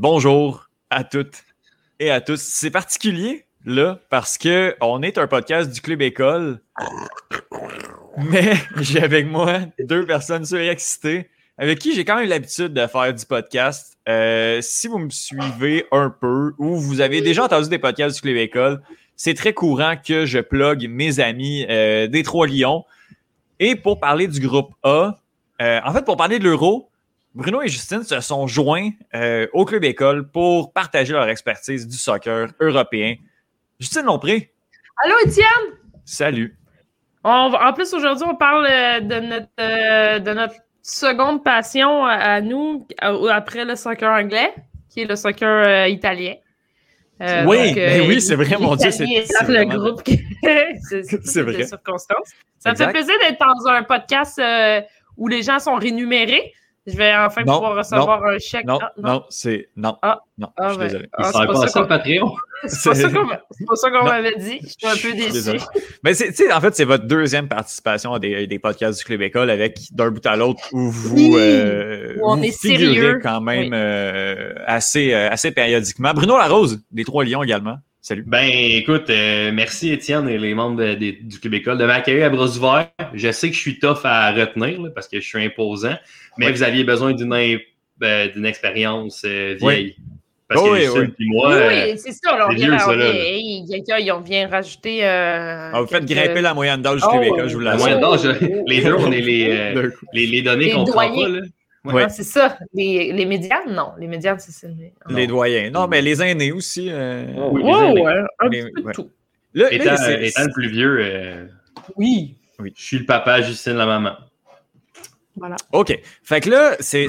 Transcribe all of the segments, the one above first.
bonjour à toutes et à tous. C'est particulier, là, parce que on est un podcast du Club École, mais j'ai avec moi deux personnes surexcitées avec qui j'ai quand même l'habitude de faire du podcast. Euh, si vous me suivez un peu ou vous avez déjà entendu des podcasts du Club École, c'est très courant que je plug mes amis euh, des Trois Lions. Et pour parler du groupe A, euh, en fait, pour parler de l'euro, Bruno et Justine se sont joints euh, au Club École pour partager leur expertise du soccer européen. Justine Lompré. Allô, Étienne! Salut. en plus, aujourd'hui, on parle euh, de notre, euh, de notre seconde passion à nous, après le soccer anglais, qui est le soccer italien. oui, mais oui, c'est vrai, mon Dieu. C'est le groupe. c'est vrai. Circonstances. Ça me fait plaisir d'être dans un podcast où les gens sont rémunérés. Je vais enfin pouvoir recevoir un chèque. Non, ah, non, c'est. Non. Ah, non, je suis ben, désolé. Ah, c'est pas, ça Patreon? C'est pas ça qu'on m'avait dit. Je suis un peu déçu. Mais c'est, en fait, c'est votre deuxième participation à des, des, podcasts du Club École avec d'un bout à l'autre où vous, euh, on est sérieux. quand même euh, assez, euh, assez périodiquement. Bruno Larose, des Trois Lions également. Salut. Ben, écoute, euh, merci Étienne et les membres du Club École de m'accueillir à bras ouverts. Je sais que je suis tough à retenir parce que je suis imposant, mais vous aviez besoin d'une euh, expérience euh, vieille. Parce oui, que oui. moi, oui, c'est ça. on vient, vient, on vient rajouter. Ah, vous faites grimper la moyenne d'âge du Club École, je vous l'assure. La moyenne d'âge, les deux, on est les, les, les données qu'on prend pas. Là. Ouais. c'est ça. Les, les médianes, non. Les médianes, c'est Les doyens. Non, mais les aînés aussi. Euh... oui, ouais, un petit peu de tout. Là, étant, étant, le plus vieux, euh... oui. oui. Je suis le papa, Justine la maman. Voilà. OK. Fait que là, c'est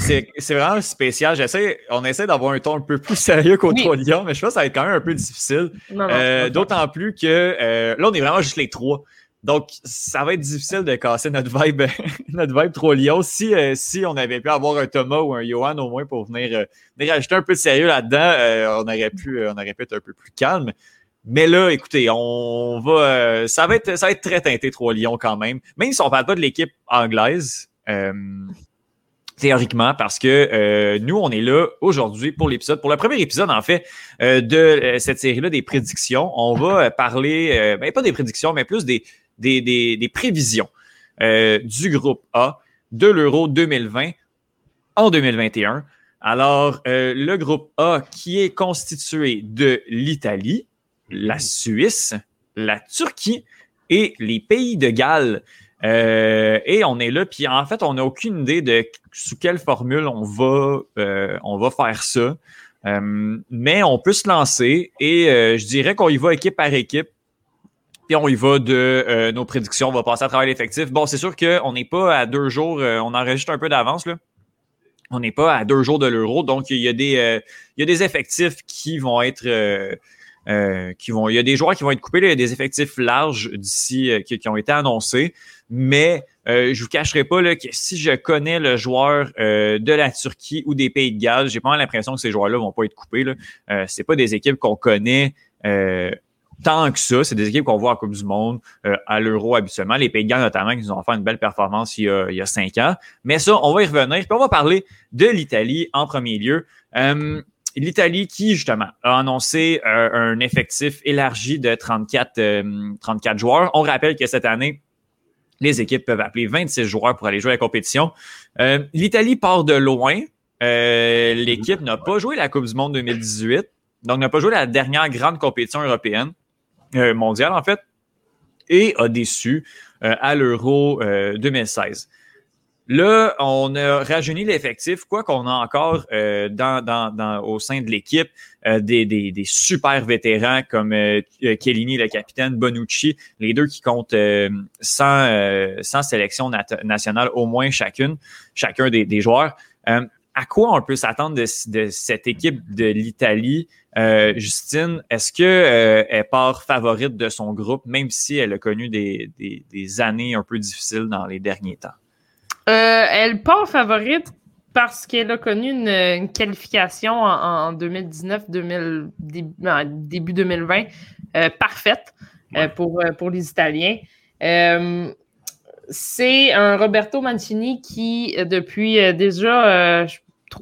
vraiment spécial. J'essaie, on essaie d'avoir un ton un peu plus sérieux qu'au oui. Lyon, mais je pense que ça va être quand même un peu difficile. Euh, d'autant plus que euh, là, on est vraiment juste les trois. Donc, ça va être difficile de casser notre vibe, notre vibe trop Lyon. Si, euh, si on avait pu avoir un Thomas ou un Johan au moins pour venir, euh, venir ajouter un peu de sérieux là-dedans, euh, on, aurait pu, on aurait pu être un peu plus calme. Mais là, écoutez, on va, ça va être, ça va être très teinté trop Lyon quand même. Même si on parle pas de l'équipe anglaise, théoriquement, parce que nous, on est là aujourd'hui pour l'épisode, pour le premier épisode en fait de cette série-là des prédictions. On va parler, ben, pas des prédictions, mais plus des des, prévisions euh, du groupe A de l'Euro 2020 en 2021. Alors, euh, le groupe A qui est constitué de l'Italie, la Suisse, la Turquie et les pays de Galles. Euh, et on est là, puis en fait, on n'a aucune idée de sous quelle formule on va, on va faire ça. mais on peut se lancer et je dirais qu'on y va équipe par équipe on y va de euh, nos prédictions. On va passer à travers l'effectif. Bon, c'est sûr qu'on n'est pas à deux jours. Euh, on enregistre un peu d'avance. là. On n'est pas à deux jours de l'euro. Donc, il y, a des, euh, effectifs qui vont être. qui vont, il y a des joueurs qui vont être coupés. il y a des effectifs larges d'ici qui, ont été annoncés. Mais je je vous cacherai pas que si je connais le joueur de la Turquie ou des Pays de Galles, j'ai pas l'impression que ces joueurs-là vont pas être coupés. Là. C'est pas des équipes qu'on connaît tant que ça. C'est des équipes qu'on voit en Coupe du Monde, euh, à l'Euro habituellement. Les Pays de Galles, notamment, qui ont fait une belle performance il y, a, cinq ans. Mais ça, on va y revenir. Puis on va parler de l'Italie en premier lieu. Euh, L'Italie qui, justement, a annoncé euh, un effectif élargi de 34, 34 joueurs. On rappelle que cette année, les équipes peuvent appeler 26 joueurs pour aller jouer à la compétition. L'Italie part de loin. L'équipe n'a pas joué la Coupe du Monde 2018, donc n'a pas joué la dernière grande compétition européenne. Euh, mondial, en fait, et a déçu euh, à l'Euro 2016. Euh, Là, on a rajeuni l'effectif, quoi qu'on a encore dans, au sein de l'équipe des, super vétérans comme euh, le capitaine, Bonucci, les deux qui comptent 100, 100 sélections nationales au moins chacune, chacun des joueurs. À quoi on peut s'attendre de, de, cette équipe de l'Italie? Euh, Justine, est-ce qu'elle euh, part favorite de son groupe, même si elle a connu des, années un peu difficiles dans les derniers temps? Euh, elle part favorite parce qu'elle a connu une, qualification en, 2019, 2000, début, 2020 parfaite pour, pour les Italiens. C'est un Roberto Mancini qui, depuis déjà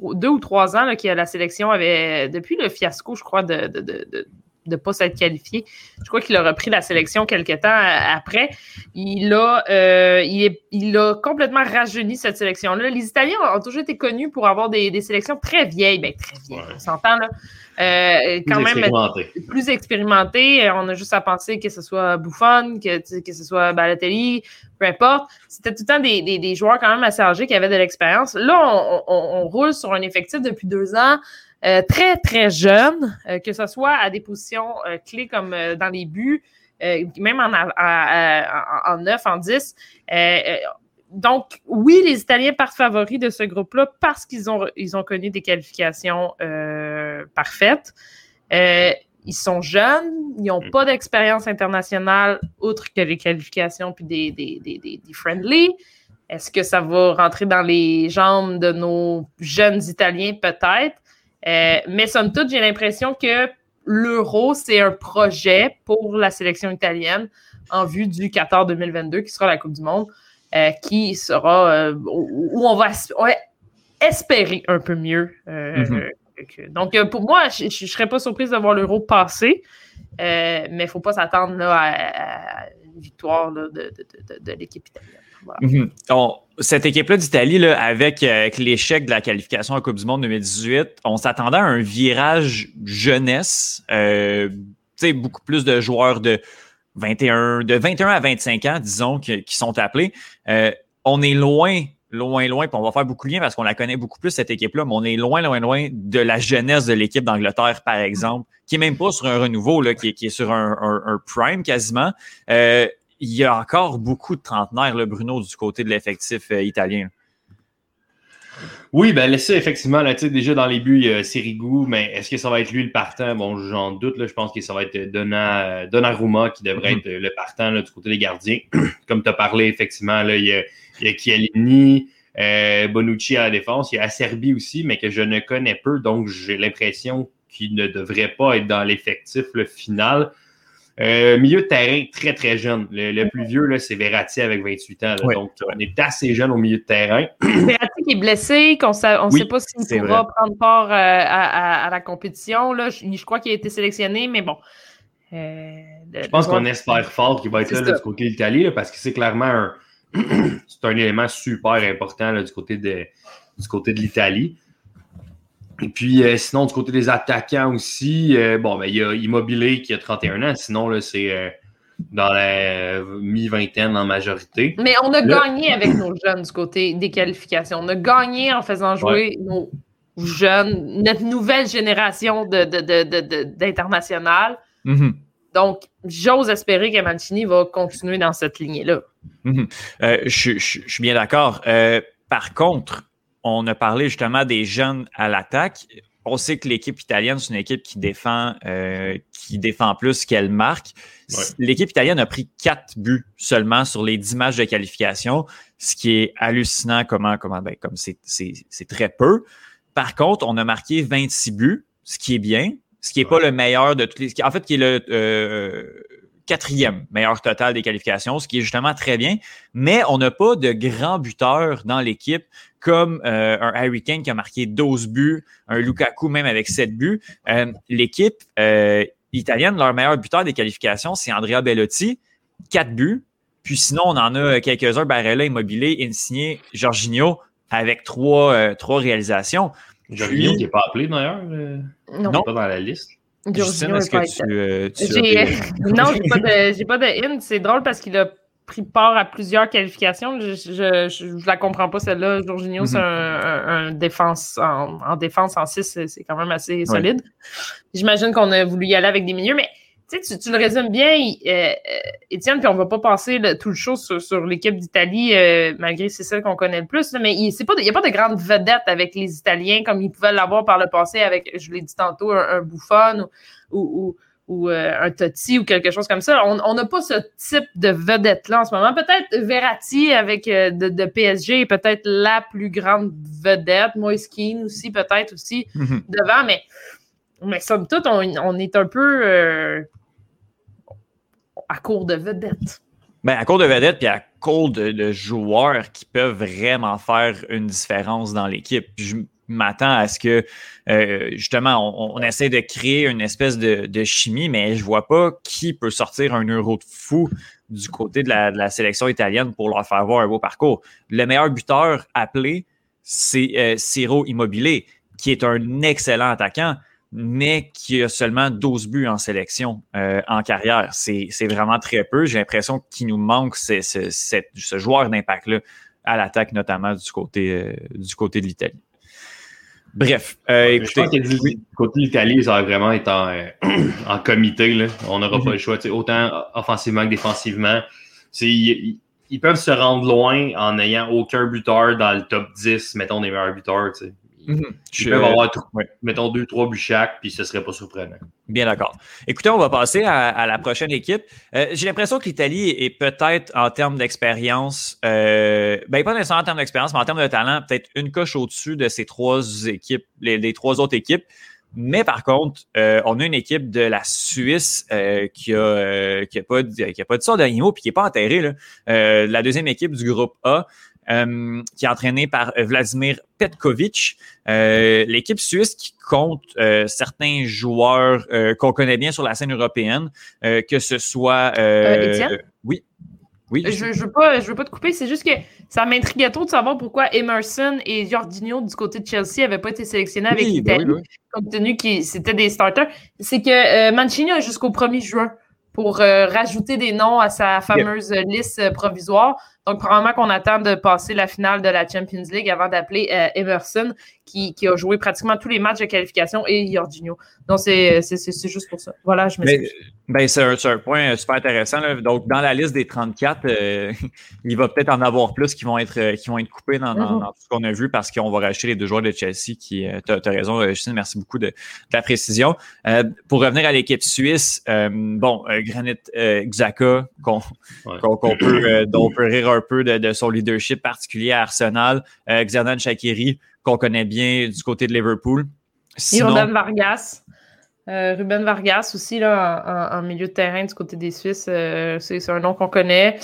deux ou trois ans là, que la sélection avait, depuis le fiasco, je crois, de ne pas s'être qualifié. Je crois qu'il a repris la sélection quelques temps après. Il a, euh, il, a complètement rajeuni cette sélection-là. Les Italiens ont toujours été connus pour avoir des, sélections très vieilles. Ben, très vieilles, on s'entend là. Euh, quand même plus expérimenté. On a juste à penser que ce soit Buffon, que, que ce soit Balotelli, peu importe. C'était tout le temps des, joueurs quand même assez âgés qui avaient de l'expérience. Là, on, roule sur un effectif depuis deux ans. Euh, très, très jeune, euh, que ce soit à des positions euh, clés comme dans les buts, même en, en, 9, en 10. donc, oui, les Italiens partent favoris de ce groupe-là parce qu'ils ont, ils ont connu des qualifications parfaites. ils sont jeunes, ils n'ont mm. pas d'expérience internationale outre que les qualifications puis des, des, des, des friendly. Est-ce que ça va rentrer dans les jambes de nos jeunes Italiens? Peut-être. Euh, mais somme toute, j'ai l'impression que l'euro, c'est un projet pour la sélection italienne en vue du Qatar 2022, qui sera la Coupe du Monde, euh, qui sera euh, où on va, espérer un peu mieux. Mm-hmm. donc, pour moi, je ne serais pas surprise de voir l'euro passer, mais il ne faut pas s'attendre à, une victoire de, de l'équipe italienne. Mhm. cette équipe-là d'Italie, avec, euh, avec l'échec de la qualification à Coupe du Monde 2018, on s'attendait à un virage jeunesse. Euh, beaucoup plus de joueurs de 21, de 21 à 25 ans, disons, qui, sont appelés. Euh, on est loin, loin, loin, puis on va faire beaucoup de liens parce qu'on la connaît beaucoup plus, cette équipe-là, mais on est loin, loin, loin de la jeunesse de l'équipe d'Angleterre, par exemple, qui est même pas sur un renouveau, là, qui, est, sur un, prime quasiment. Euh, il y a encore beaucoup de trentenaires, le Bruno, du côté de l'effectif euh, italien. Oui, ben ça, effectivement, là, déjà dans les buts, il y a Sirigu, mais est-ce que ça va être lui le partant? Bon, j'en doute, là, je pense que ça va être Donna, Donnarumma qui devrait mm-hmm. être le partant du côté des gardiens. Comme tu as parlé, effectivement, là, il, y a, il Chiellini, euh, Bonucci à la défense, il y a Acerbi aussi, mais que je ne connais peu, donc j'ai l'impression qu'il ne devrait pas être dans l'effectif final. Euh, milieu de terrain, très, très jeune. Le, plus vieux, c'est Verratti avec 28 ans. donc, on est assez jeune au milieu de terrain. Verratti qui est blessé, qu'on on ne sait pas s'il pourra prendre part euh, à, la compétition. Là. Je, crois qu'il a été sélectionné, mais bon. Euh, je pense qu'on espère fort qu'il va être là, du côté de l'Italie, parce que c'est clairement un, c'est un élément super important du côté de, du côté de l'Italie. Et puis, euh, sinon, du côté des attaquants aussi, euh, bon, ben, il y a Immobilier qui a 31 ans. Sinon, là, c'est euh, dans la mi-vingtaine en majorité. Mais on a gagné avec nos jeunes du côté des qualifications. On a gagné en faisant jouer nos jeunes, notre nouvelle génération d'international. De, mm-hmm. Donc, j'ose espérer que Mancini va continuer dans cette lignée-là. Mm-hmm. je, suis bien d'accord. par contre, on a parlé justement des jeunes à l'attaque. On sait que l'équipe italienne, c'est une équipe qui défend, euh, qui défend plus qu'elle marque. L'équipe italienne a pris quatre buts seulement sur les dix matchs de qualification, ce qui est hallucinant comment, comment, ben, comme c'est, très peu. Par contre, on a marqué 26 buts, ce qui est bien, ce qui n'est pas le meilleur de tous les. En fait, qui est le euh, quatrième meilleur total des qualifications, ce qui est justement très bien. Mais on n'a pas de grands buteurs dans l'équipe comme euh, un Harry Kane qui a marqué 12 buts, un Lukaku même avec 7 buts. Euh, l'équipe euh, italienne, leur meilleur buteur des qualifications, c'est Andrea Bellotti, 4 buts. Puis sinon, on en a quelques-uns, Barella, Immobilier, Insigné, Jorginho, avec trois, trois réalisations. Jorginho qui n'est pas appelé d'ailleurs, non. pas dans la liste. Justine, est-ce que tu, tu Non, j'ai pas de, pas de in. C'est drôle parce qu'il a pris part à plusieurs qualifications. Je, je, la comprends pas, celle-là. Jorginho, c'est mm-hmm. un, défense en, défense en 6, c'est quand même assez solide. J'imagine qu'on a voulu y aller avec des milieux, mais tu, tu le résumes bien, euh, euh, Étienne, puis on va pas passer tout le show sur, l'équipe d'Italie, euh, malgré que c'est celle qu'on connaît le plus, mais il n'y a pas de grande vedette avec les Italiens comme ils pouvaient l'avoir par le passé avec, je l'ai dit tantôt, un, un Buffon ou ou euh, un Totti ou quelque chose comme ça. On n'a pas ce type de vedette-là en ce moment. Peut-être Verratti avec euh, de, PSG est peut-être la plus grande vedette. Moise aussi, peut-être aussi mhm. devant, mais, mais somme toute, on, est un peu à court de vedette. Ben, à court de vedette, puis à court de, joueurs qui peuvent vraiment faire une différence dans l'équipe m'attends à ce que euh, justement on, essaie de créer une espèce de, chimie, mais je vois pas qui peut sortir un euro de fou du côté de la, sélection italienne pour leur faire voir un beau parcours. Le meilleur buteur appelé, c'est euh, Ciro Immobilier, qui est un excellent attaquant, mais qui a seulement 12 buts en sélection euh, en carrière. C'est vraiment très peu. J'ai l'impression qu'il nous manque ce, ce joueur d'impact-là à l'attaque, notamment du côté, euh, du côté de l'Italie. Bref, euh, écoutez. du côté de l'Italie, ça va vraiment être en, euh, comité. On n'aura pas mhm. le choix. Autant offensivement que défensivement. Ils, ils, peuvent se rendre loin en n'ayant aucun buteur dans le top 10, mettons, des meilleurs buteurs. Mhm. Ils peuvent avoir, mettons, deux, trois buts chaque, puis ce serait pas surprenant. Bien d'accord. Écoutez, on va passer à, la prochaine équipe. Euh, j'ai l'impression que l'Italie est peut-être en termes d'expérience, euh, ben pas nécessairement en termes d'expérience, mais en termes de talent, peut-être une coche au-dessus de ces trois équipes, les, trois autres équipes. Mais par contre, euh, on a une équipe de la Suisse qui a qui a pas qui a pas de sort d'animaux puis qui est pas enterrée là. la deuxième équipe du groupe A euh, qui est entraîné par euh, Vladimir Petkovic. Euh, l'équipe suisse qui compte certains joueurs qu'on connaît bien sur la scène européenne, que ce soit... oui. Oui. Je, ne veux pas, je veux pas te couper, c'est juste que ça m'intriguait trop de savoir pourquoi Emerson et Jorginho du côté de Chelsea n'avaient pas été sélectionnés avec ben l'Italie, compte tenu que c'était des starters. C'est que Mancini a jusqu'au 1er juin pour rajouter des noms à sa fameuse liste provisoire. Donc, probablement qu'on attend de passer la finale de la Champions League avant d'appeler euh, Emerson, qui, qui, a joué pratiquement tous les matchs de qualification, et Jorginho. Donc, c'est juste pour ça. Voilà, je me ben, C'est un, point super intéressant. Donc, dans la liste des 34, euh, il va peut-être en avoir plus qui vont être, euh, qui vont être coupés dans, mm-hmm. tout ce qu'on a vu parce qu'on va racheter les deux joueurs de Chelsea qui. tu as, raison, Justine, merci beaucoup de, ta précision. pour revenir à l'équipe suisse, bon, Granit Xhaka, qu'on peut, dont on peut rire un peu de, son leadership particulier à Arsenal. Euh, Xherdan Shakiri, qu'on connaît bien du côté de Liverpool. Ruben Vargas. Euh, Ruben Vargas aussi, là, en, milieu de terrain du côté des Suisses, euh, c'est un nom qu'on connaît.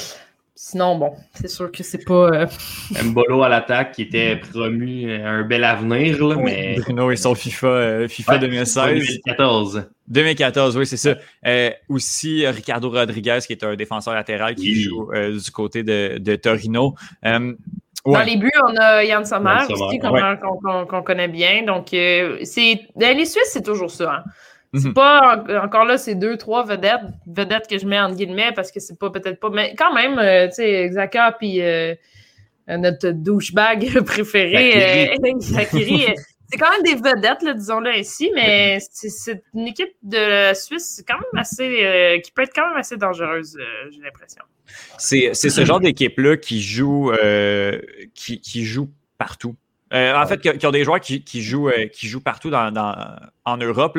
Sinon, bon, c'est sûr que c'est pas. Euh... Mbolo à l'attaque qui était promu à un bel avenir, là, mais. Bruno et son FIFA, FIFA 2016. 2014. 2014, oui, c'est ça. Euh, aussi, Ricardo Rodriguez, qui est un défenseur latéral qui joue euh, du côté de, de Torino. Euh, Dans les buts, on a Yann Sommer, aussi, qu'on connaît bien. Donc, c'est les Suisses, c'est toujours ça. Hein. C'est mhm. pas encore là, c'est deux, trois vedettes, vedettes que je mets en guillemets parce que c'est pas peut-être pas, mais quand même, euh, tu sais, Zaka puis euh, notre douchebag préféré, Zakiri, euh, c'est quand même des vedettes, disons-le ainsi, mais c'est une équipe de Suisse quand même assez, qui peut être quand même assez dangereuse, j'ai l'impression. C'est ce genre d'équipe-là qui joue, qui, qui joue partout. Euh, en fait, qui, ont des joueurs qui, jouent, euh, qui jouent partout dans, en Europe,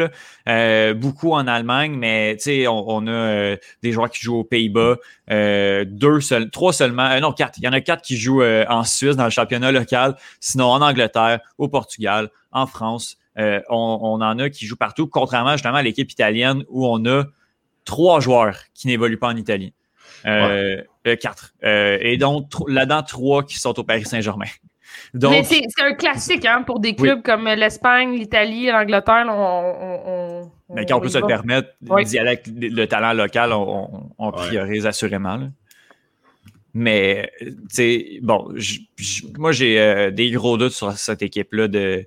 euh, beaucoup en Allemagne, mais on, on a des joueurs qui jouent aux Pays-Bas, deux trois seulement, non quatre. Il y en a quatre qui jouent en Suisse dans le championnat local, sinon en Angleterre, au Portugal, en France. On, on, en a qui jouent partout, contrairement justement à l'équipe italienne où on a trois joueurs qui n'évoluent pas en Italie. quatre. et donc là-dedans, trois qui sont au Paris Saint-Germain. Mais c'est un classique hein, pour des clubs comme l'Espagne, l'Italie, l'Angleterre. On, Mais quand on, peut se le permettre, le talent local, on, priorise assurément. Mais, tu sais, bon, moi, j'ai euh, des gros doutes sur cette équipe-là de,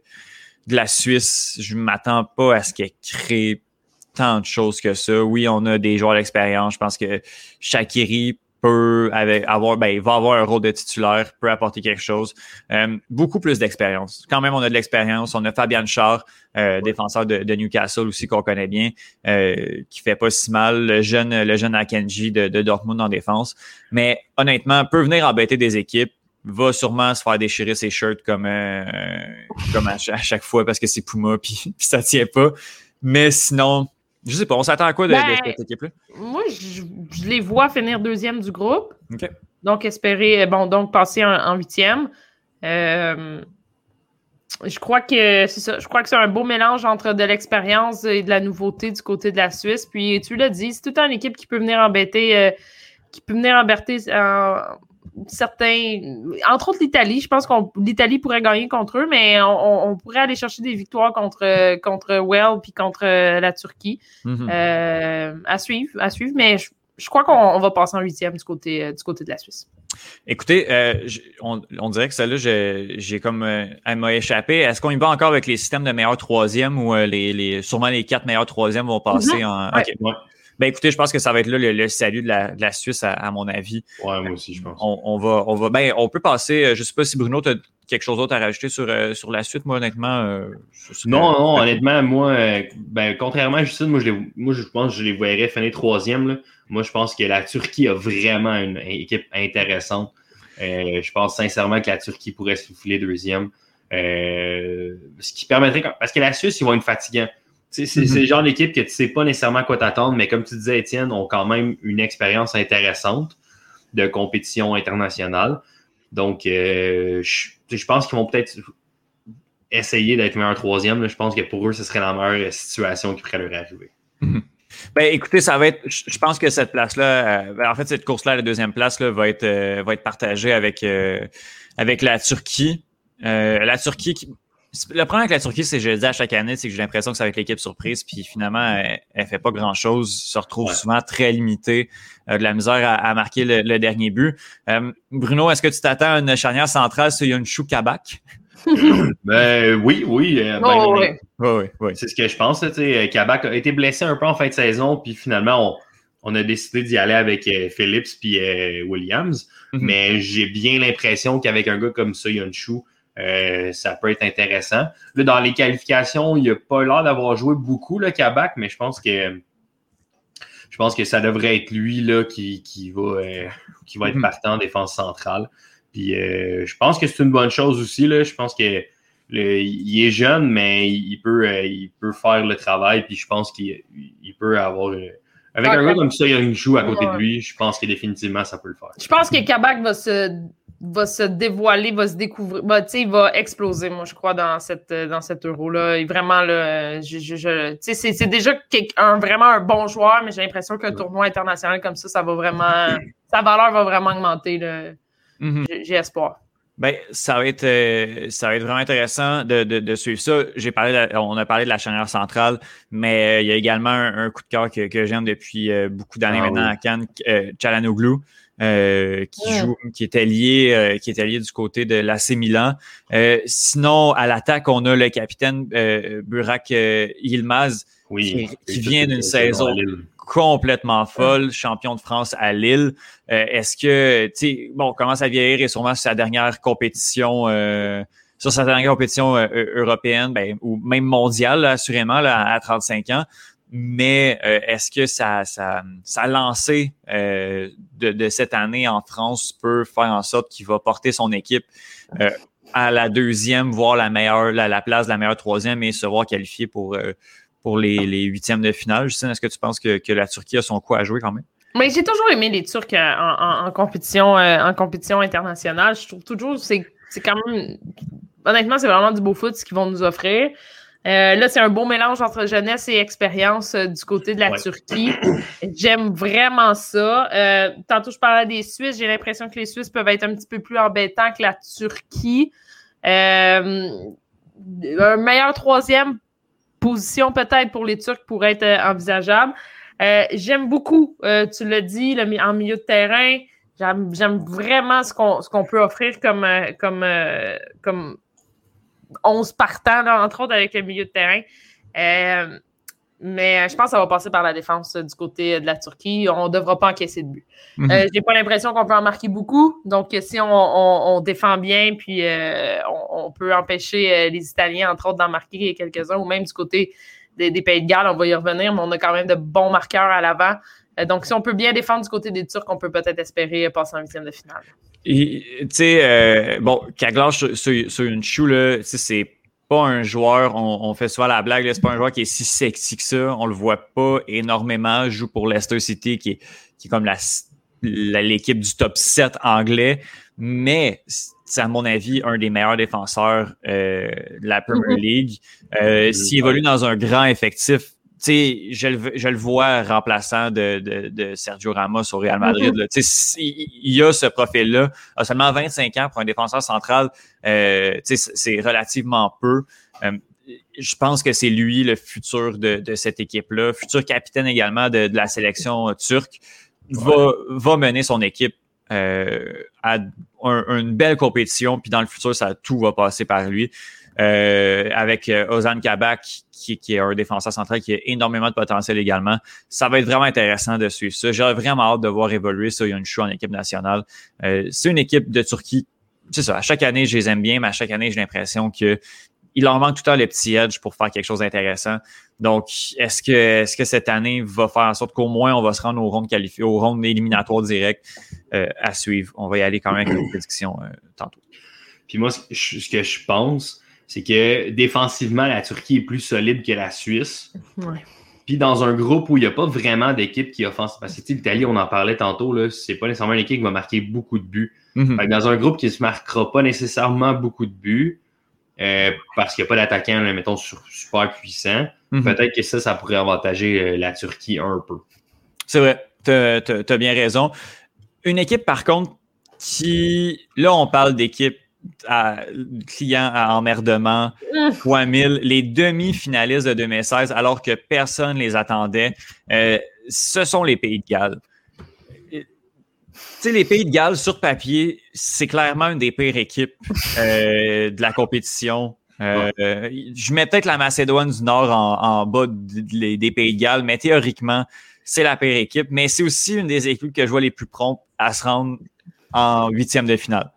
de la Suisse. Je ne m'attends pas à ce qu'elle crée tant de choses que ça. Oui, on a des joueurs d'expérience. Je pense que Shakiri peut avoir, ben, il va avoir un rôle de titulaire, peut apporter quelque chose. Euh, beaucoup plus d'expérience. Quand même, on a de l'expérience. On a Fabian Char, euh, défenseur de, Newcastle aussi qu'on connaît bien, euh, qui fait pas si mal. Le jeune, le jeune Akenji de, de Dortmund en défense. Mais honnêtement, peut venir embêter des équipes va sûrement se faire déchirer ses shirts comme, euh, comme à, chaque fois parce que c'est Puma puis, puis ça tient pas. Mais sinon, je sais pas, on s'attend à quoi de, ben, cette équipe-là? Moi, je, les vois finir deuxième du groupe. Donc, espérer, bon, donc passer en, huitième. Euh, je crois que c'est ça. Je crois que c'est un beau mélange entre de l'expérience et de la nouveauté du côté de la Suisse. Puis tu l'as dit, c'est tout une équipe qui peut venir embêter, euh, qui peut venir embêter, certains, entre autres l'Italie. Je pense que l'Italie pourrait gagner contre eux, mais on, pourrait aller chercher des victoires contre, contre Well puis contre la Turquie. Mm-hmm. à suivre, à suivre. Mais je, crois qu'on va passer en huitième du côté, du côté de la Suisse. Écoutez, on, dirait que celle-là, j'ai comme elle m'a échappé. Est-ce qu'on y va encore avec les systèmes de meilleurs troisième ou les, sûrement les quatre meilleurs troisièmes vont passer mm-hmm. en. Ben écoutez, je pense que ça va être là le, salut de la, Suisse, à, mon avis. Ouais, moi aussi, je pense. On, va, on va, ben, on peut passer. Euh, je ne sais pas si Bruno, tu as quelque chose d'autre à rajouter sur, euh, sur la suite, moi, honnêtement. Euh, non, non, honnêtement, moi, ben, contrairement à Justine, moi, je, moi, je pense que je les verrais finir troisième. Moi, je pense que la Turquie a vraiment une, équipe intéressante. je pense sincèrement que la Turquie pourrait se souffler deuxième. ce qui permettrait, parce que la Suisse, ils vont être fatigants. C'est mm-hmm. le genre d'équipe que tu ne sais pas nécessairement quoi t'attendre, mais comme tu disais, Étienne, ont quand même une expérience intéressante de compétition internationale. Donc, euh, je, pense qu'ils vont peut-être essayer d'être meilleur troisième. Je pense que pour eux, ce serait la meilleure situation qui pourrait leur arriver. Mm-hmm. Ben, écoutez, ça va être. Je pense que cette place-là, euh, en fait, cette course-là, la deuxième place, là, va être, euh, va être partagée avec, avec la Turquie. la Turquie qui, le problème avec la Turquie, c'est que je le dis à chaque année, c'est que j'ai l'impression que c'est avec l'équipe surprise, puis finalement, elle, ne fait pas grand-chose, se retrouve souvent très limitée, euh, de la misère à, marquer le, dernier but. Euh, Bruno, est-ce que tu t'attends à une charnière centrale sur Yonshu Kabak? ben oui, oui. Euh, oh, ben, oui. oui, C'est ce que je pense. Kabak a été blessé un peu en fin de saison, puis finalement, on, a décidé d'y aller avec Phillips puis Williams. Mhm. Mais j'ai bien l'impression qu'avec un gars comme ça, Yonshu, euh, ça peut être intéressant. Là, dans les qualifications, il n'a pas l'air d'avoir joué beaucoup, le Kabak, mais je pense que je pense que ça devrait être lui là, qui, va, euh, qui va être mhm. partant en défense centrale. Puis euh, je pense que c'est une bonne chose aussi. Là. Je pense que il est jeune, mais il peut, il peut faire le travail. Puis je pense qu'il peut avoir. avec un gars comme ça, il y a une joue à côté de lui. Je pense que définitivement, ça peut le faire. Je pense que Kabak va se va se dévoiler, va se découvrir, bah, il va exploser, moi, je crois, dans cette, dans cet euro-là. Vraiment, là, je, je, c'est déjà un, vraiment un bon joueur, mais j'ai l'impression qu'un tournoi international comme ça, ça va vraiment, sa valeur va vraiment augmenter. Mm-hmm. J'ai espoir. Ben, ça va être, euh, ça va être vraiment intéressant de, de, suivre ça. J'ai parlé, on a parlé de la charnière centrale, mais euh, il y a également un, coup de cœur que, que j'aime depuis euh, beaucoup d'années ah maintenant à Cannes, Chalanoglu. Euh, qui joue, qui est allié, euh, qui est allié du côté de l'AC Milan. Euh, sinon, à l'attaque, on a le capitaine Burak Yilmaz, qui, vient d'une saison complètement folle, champion de France à Lille. Est-ce que, tu sais, bon, commence à vieillir et sûrement sur sa dernière compétition, sur sa dernière compétition européenne, ben, ou même mondiale, assurément, là, à 35 ans mais euh, est-ce que ça, ça, ça lancé euh, de, cette année en France peut faire en sorte qu'il va porter son équipe euh, à la deuxième, voire la meilleure, la, place de la meilleure troisième et se voir qualifié pour, pour les, les, huitièmes de finale? Justine, est-ce que tu penses que, que, la Turquie a son coup à jouer quand même? Mais j'ai toujours aimé les Turcs en, en, compétition, en compétition internationale. Je trouve toujours c'est c'est quand même honnêtement c'est vraiment du beau foot ce qu'ils vont nous offrir. Euh, là, c'est un beau mélange entre jeunesse et expérience euh, du côté de la Turquie. J'aime vraiment ça. Euh, tantôt, je parlais des Suisses. J'ai l'impression que les Suisses peuvent être un petit peu plus embêtants que la Turquie. un meilleur troisième position peut-être pour les Turcs pourrait être envisageable. J'aime beaucoup, tu l'as dit, le, en milieu de terrain. J'aime vraiment ce qu'on peut offrir comme, comme, comme 11 partants, là, entre autres avec le milieu de terrain. Euh, mais je pense que ça va passer par la défense du côté de la Turquie. On ne devra pas encaisser de but. Mhm. Euh, je n'ai pas l'impression qu'on peut en marquer beaucoup. Donc, si on, défend bien, puis euh, on, peut empêcher les Italiens, entre autres, d'en marquer quelques-uns, ou même du côté des, Pays de Galles, on va y revenir, mais on a quand même de bons marqueurs à l'avant. donc, si on peut bien défendre du côté des Turcs, on peut peut-être espérer passer en huitième de finale. Tu sais, euh, bon, Kaglash sur, sur, une chou, là, c'est pas un joueur, on, fait souvent la blague, c'est pas un joueur qui est si sexy que ça. On le voit pas énormément. Il joue pour Leicester City, qui est, qui est comme l'équipe du top 7 anglais. Mais c'est à mon avis un des meilleurs défenseurs euh, de la Premier mm-hmm. League. Euh, S'il évolue dans un grand effectif, je le, je le vois remplaçant de, de, de, Sergio Ramos au Real Madrid. Mm-hmm. Il y a ce profil-là, a seulement 25 ans pour un défenseur central, euh, c'est relativement peu. Euh, je pense que c'est lui le futur de, de cette équipe-là, futur capitaine également de, de la sélection turque, va, va mener son équipe euh, à une belle compétition, puis dans le futur, ça tout va passer par lui. Euh, avec euh, Ozan Kabak, qui, est un défenseur central qui a énormément de potentiel également. Ça va être vraiment intéressant de suivre ça. J'aurais vraiment hâte de voir évoluer ça. Il y a une en équipe nationale. Euh, c'est une équipe de Turquie. C'est ça. À chaque année, je les aime bien, mais à chaque année, j'ai l'impression que il leur manque tout le temps le petit edge pour faire quelque chose d'intéressant. Donc, est-ce que, est-ce que cette année va faire en sorte qu'au moins on va se rendre aux rondes qualifiées, aux rondes éliminatoires directes à suivre? On va y aller quand même avec nos prédictions tantôt. Puis moi, ce que je pense, c'est que défensivement, la Turquie est plus solide que la Suisse. Puis dans un groupe où il n'y a pas vraiment d'équipe qui offense, parce que l'Italie, on en parlait tantôt, là, c'est pas nécessairement une équipe qui va marquer beaucoup de buts. Mm-hmm. Dans un groupe qui ne se marquera pas nécessairement beaucoup de buts, euh, parce qu'il n'y a pas d'attaquant, mettons, super puissant, mm-hmm. peut-être que ça, ça pourrait avantager euh, la Turquie un peu. C'est vrai, tu as, bien raison. Une équipe, par contre, qui, là, on parle d'équipe à, clients à emmerdement, fois 1000, les demi-finalistes de 2016, alors que personne ne les attendait, euh, ce sont les Pays de Galles. Tu sais, les Pays de Galles, sur papier, c'est clairement une des pires équipes euh, de la compétition. Euh, je mets peut-être la Macédoine du Nord en, bas des Pays de Galles, mais théoriquement, c'est la pire équipe. Mais c'est aussi une des équipes que je vois les plus promptes à se rendre en huitième de finale.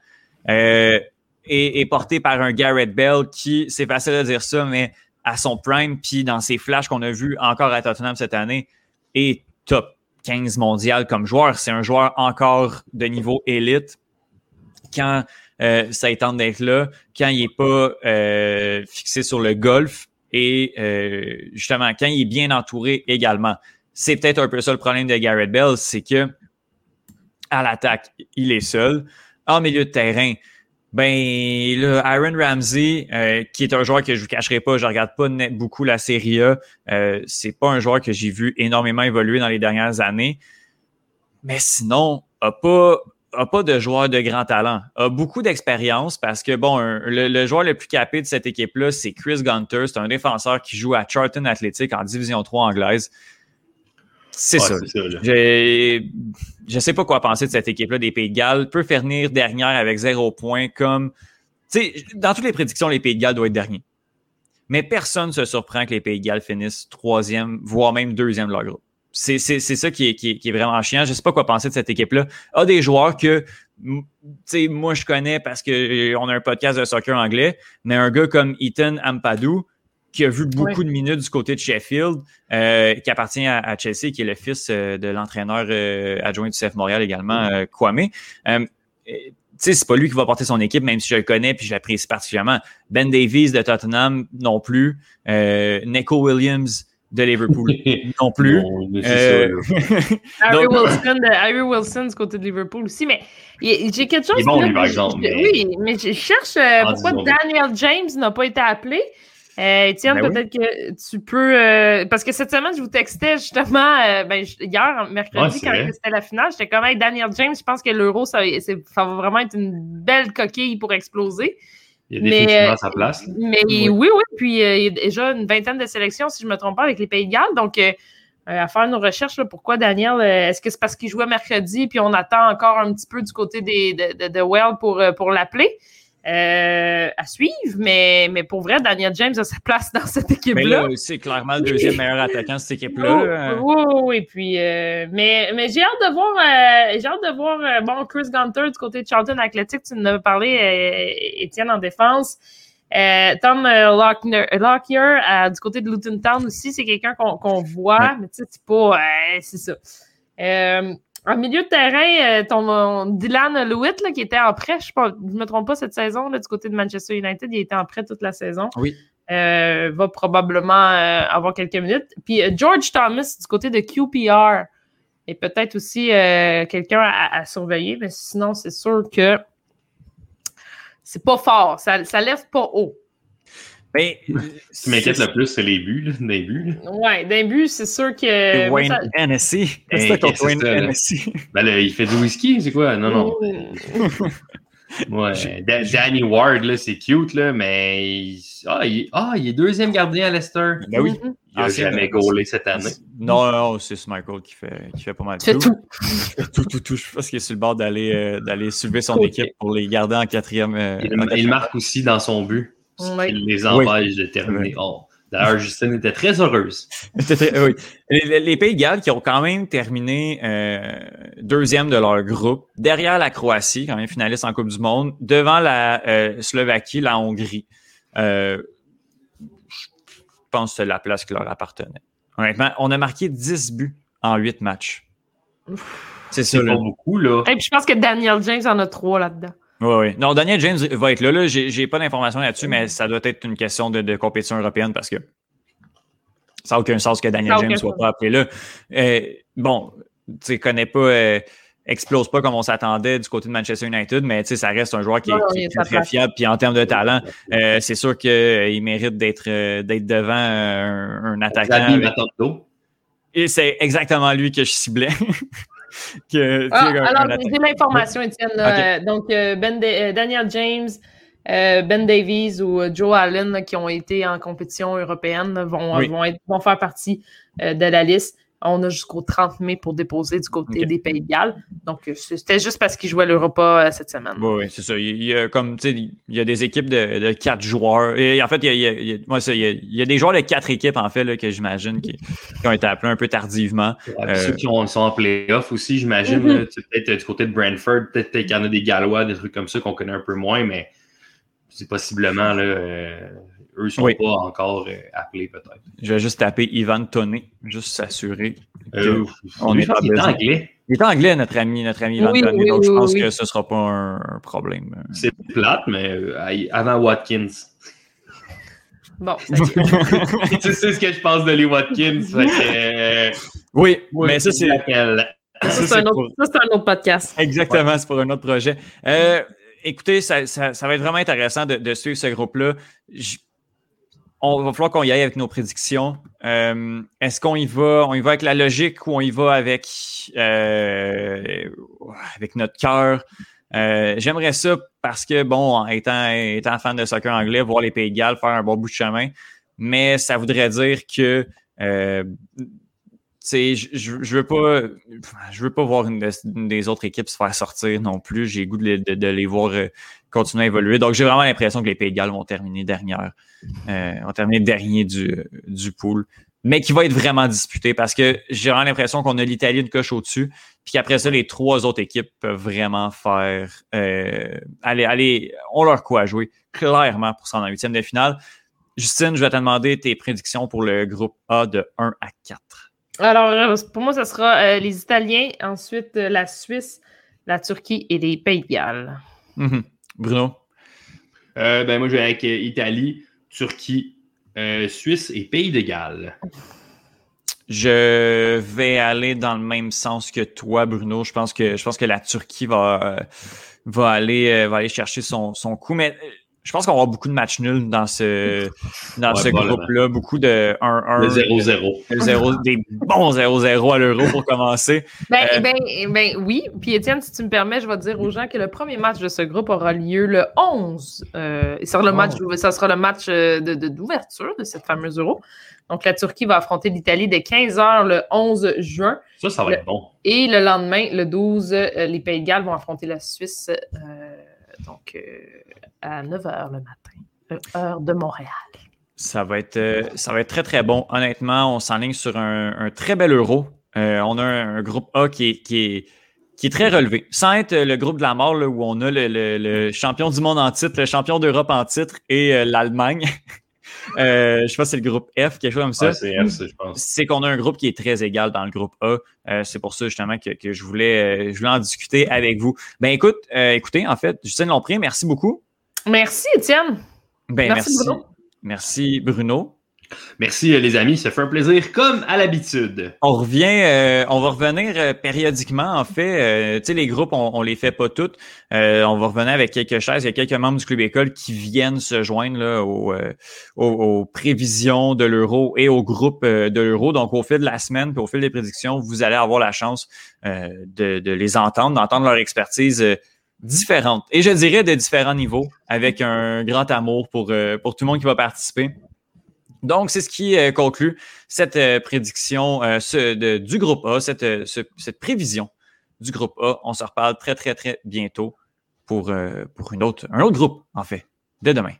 Euh, est, porté par un Garrett Bell qui, c'est facile de dire ça, mais à son prime, puis dans ses flashs qu'on a vus encore à Tottenham cette année, est top 15 mondial comme joueur. C'est un joueur encore de niveau élite. Quand euh, ça tente d'être là, quand il n'est pas euh, fixé sur le golf et euh, justement quand il est bien entouré également. C'est peut-être un peu ça le problème de Garrett Bell, c'est que à l'attaque, il est seul. En milieu de terrain, ben, là, Aaron Ramsey, euh, qui est un joueur que je vous cacherai pas, je regarde pas beaucoup la Serie A. Euh, c'est pas un joueur que j'ai vu énormément évoluer dans les dernières années. Mais sinon, a pas, a pas de joueur de grand talent. A beaucoup d'expérience parce que, bon, le, joueur le plus capé de cette équipe-là, c'est Chris Gunter. C'est un défenseur qui joue à Charlton Athletic en Division 3 anglaise. C'est ça. Je sais pas quoi penser de cette équipe-là des Pays de Galles. Peut faire venir dernière avec zéro point comme. Tu sais, dans toutes les prédictions, les Pays de Galles doivent être derniers. Mais personne ne se surprend que les Pays de Galles finissent troisième, voire même deuxième de leur groupe. C'est ça qui est, qui, est, vraiment chiant. Je sais pas quoi penser de cette équipe-là. A des joueurs que sais, moi je connais parce qu'on euh, a un podcast de soccer anglais, mais un gars comme Ethan Ampadou, qui a vu beaucoup de minutes du côté de Sheffield, euh, qui appartient à, Chelsea, qui est le fils euh, de l'entraîneur euh, adjoint du CF Montréal également, euh, Kwame. tu sais, c'est pas lui qui va porter son équipe, même si je le connais puis je l'apprécie particulièrement. Ben Davies de Tottenham non plus. Nico Williams de Liverpool non plus. Harry, Wilson, Harry Wilson du côté de Liverpool aussi, mais j'ai quelque chose. Bon, par exemple, Oui, mais je cherche pourquoi Daniel James n'a pas été appelé? Euh, Étienne, ben peut-être que tu peux. Euh, parce que cette semaine, je vous textais justement, euh, ben, hier, mercredi, quand c'était la finale, j'étais comme avec Daniel James. Je pense que l'euro, ça, ça, va vraiment être une belle coquille pour exploser. Il y a définitivement sa place. Mais oui, oui, puis il y a déjà une vingtaine de sélections, si je ne me trompe pas, avec les Pays de Galles. Donc, à faire nos recherches, là, pourquoi Daniel, est-ce que c'est parce qu'il jouait mercredi, puis on attend encore un petit peu du côté des, de, de, de Well pour, pour l'appeler? Euh, à suivre, mais, mais pour vrai, Daniel James a sa place dans cette équipe-là. c'est clairement le deuxième meilleur attaquant de cette équipe-là. Oui, oui, oui, puis, euh, mais, mais j'ai hâte de voir, euh, j'ai hâte de voir, bon, Chris Gunter du côté de Charlton Athletic, tu nous avais parlé, Étienne en défense. Tom Lockyer du côté de Luton Town aussi, c'est quelqu'un qu'on voit, mais tu sais, c'est pas, c'est ça. En milieu de terrain, euh, ton Dylan Lewitt, là, qui était en prêt, je ne me trompe pas cette saison, là, du côté de Manchester United, il était en prêt toute la saison. Oui. Euh, va probablement euh, avoir quelques minutes. Puis George Thomas du côté de QPR est peut-être aussi quelqu'un à, surveiller, mais sinon, c'est sûr que c'est pas fort. Ça, ça lève pas haut. Ben, Ce qui m'inquiète le plus, c'est les buts, là, des buts. là. Ouais, d'un but, c'est sûr que. Wayne ça- Hennessy. Qu'est-ce que contre Wayne? Hennessy? Ben là, il fait du whisky, c'est quoi? Non, non. Ouais. Da- Danny Ward, là, c'est cute, là, mais il... Ah, il... ah, il est deuxième gardien à Leicester. Ben oui. Mhm. Il a Ah, c'est jamais gaulé cette année. Non, non, c'est Michael qui fait, qui fait pas mal de fais tout. tout, tout, tout. Je pense qu'il est sur le bord d'aller euh, d'aller soulever son équipe pour les garder en quatrième. euh, Il, en il quatrième. marque aussi dans son but. Ce qui les empêche de terminer. Oh. D'ailleurs, Justine était très heureuse. Oui. Les, Pays de Galles qui ont quand même terminé euh, deuxième de leur groupe, derrière la Croatie, quand même finaliste en Coupe du Monde, devant la euh, Slovaquie, la Hongrie. Euh, je pense que c'est la place qui leur appartenait. Honnêtement, on a marqué 10 buts en 8 matchs. C'est ça, C'est là. pas beaucoup, là. Et puis je pense que Daniel James en a trois là-dedans. Oui, oui. Non, Daniel James va être là. là. J'ai, pas d'informations là-dessus, mais ça doit être une question de, de compétition européenne parce que ça n'a aucun sens que Daniel James aucun soit pas appelé là. Euh, bon, tu sais, connaît pas, euh, explose pas comme on s'attendait du côté de Manchester United, mais tu sais, ça reste un joueur qui est, Non, qui très, place. fiable. Puis en termes de talent, euh, c'est sûr qu'il mérite d'être, euh, devant euh, un, un attaquant. Avec-. Et c'est exactement lui que je ciblais. que, Ah, alors, j'ai l'information, Étienne. Euh, Donc, euh, ben euh, Daniel James, Ben Davies ou Joe Allen qui ont été en compétition européenne vont, Oui. vont, être- vont faire partie de la liste. On a jusqu'au 30 mai pour déposer du côté des Pays de Galles. Donc, euh, c'était juste parce qu'ils jouaient l'Europa euh, cette semaine. Oui, oui, c'est ça. Il y a comme tu sais, il y a des équipes de, de quatre joueurs. Et en fait, il y a, il y a- il y a- moi, ça, il y a, il y a des joueurs de quatre équipes, en fait, là, que j'imagine qui, qui ont été appelés un peu tardivement. Euh, Ceux qui ont- sont en playoff aussi, j'imagine. Mhm. Peut-être du côté de Brentford, peut-être qu'il y en a des Gallois, des trucs comme ça qu'on connaît un peu moins, mais c'est possiblement, là, euh, eux sont Oui. pas encore euh, appelés, peut-être. Je vais juste taper Ivan Toney, juste s'assurer. Euh, on lui, est anglais. Il est anglais, notre ami, notre ami Ivan Oui, donc je oui, pense oui. que ce sera pas un, problème. C'est plate, mais euh, avant Watkins. Bon, tu sais ce que je pense de Lee Watkins. fait que, euh, oui, mais ça, c'est. Ça, c'est un, autre- pour- ça, c'est un autre podcast. Exactement, c'est pour un autre projet. Euh, écoutez, ça, ça- ça va être vraiment intéressant de, de suivre ce groupe-là. On va falloir qu'on y aille avec nos prédictions. Euh, Est-ce qu'on y va, on y va avec la logique ou on y va avec, euh, avec notre cœur? Euh, J'aimerais ça parce que, bon, en étant, étant fan de soccer anglais, voir les Pays de Galles faire un bon bout de chemin, mais ça voudrait dire que euh, je, je, veux pas, je veux pas voir une, des- une des autres équipes se faire sortir non plus. J'ai goût de, les- de- de les voir euh, continuer à évoluer. Donc, j'ai vraiment l'impression que les Pays de Galles vont terminer dernière, euh, vont terminer dernier du, du pool, mais qui va être vraiment disputé parce que j'ai vraiment l'impression qu'on a l'Italie une coche au-dessus, puis qu'après ça, les trois autres équipes peuvent vraiment faire, euh, aller, aller, ont leur quoi à jouer clairement pour s'en en huitième de finale. Justine, je vais te demander tes prédictions pour le groupe A de 1 à 4. Alors, euh, pour moi, ce sera euh, les Italiens, ensuite euh, la Suisse, la Turquie et les Pays de Galles. Mhm. Bruno? Euh, ben, moi, je vais avec euh, Italie, Turquie, euh, Suisse et Pays de Galles. Je vais aller dans le même sens que toi, Bruno. Je pense que je pense que la Turquie va, euh, va, aller, euh, va aller chercher son, son coup. Mais euh, je pense qu'on va avoir beaucoup de matchs nuls dans ce, dans Ouais, ce groupe-là. Beaucoup de 1-1. Le 0-0. de 0, des bons 0-0 à l'euro pour commencer. Ben, Euh, ben, ben oui. Puis Étienne, si tu me permets, je vais dire aux gens que le premier match de ce groupe aura lieu le 11. Euh, et sera le Oh. match, ça sera le match euh, de- de- d'ouverture de, cette fameuse euro. Donc, la Turquie va affronter l'Italie dès 15h le 11 juin. Ça, ça va Le- être bon. Et le lendemain, le 12, euh, les Pays de Galles vont affronter la Suisse. euh, donc, euh, à 9h le matin, euh, heure de Montréal. Ça va être, euh, ça va être très, très bon. Honnêtement, on s'enligne sur un, très bel euro. On a un, groupe A qui est, qui, est, qui est très relevé. Sans être le groupe de la mort, là, où on a le, le- champion du monde en titre, le champion d'Europe en titre et l'Allemagne. Euh, je sais pas si c'est le groupe F, quelque chose comme ça. Ouais, c'est FC, je pense. c'est qu'on a un groupe qui est très égal dans le groupe A. Euh, c'est pour ça justement que, que je, voulais, euh, je voulais en discuter avec vous. Ben écoute, euh, écoutez, en fait, Justine Lompré, merci beaucoup. Merci, Étienne. Ben, Merci, merci, Bruno. Merci Bruno. Merci les amis, ça fait un plaisir comme à l'habitude. On revient, on va revenir périodiquement en fait. tu sais les groupes on, on les fait pas toutes. on va revenir avec quelques chaises. Il y a quelques membres du club école qui viennent se joindre là, aux, prévisions de l'euro et au groupe de l'euro. Donc au fil de la semaine, puis au fil des prédictions, vous allez avoir la chance de, de, les entendre, d'entendre leur expertise différentes. Et je dirais de différents niveaux, avec un grand amour pour, euh, pour tout le monde qui va participer. Donc, c'est ce qui euh, conclut cette euh, prédiction ce, du groupe A, cette, cette prévision du groupe A. On se reparle très, très, très bientôt pour, pour une autre, un autre groupe, en fait, dès demain.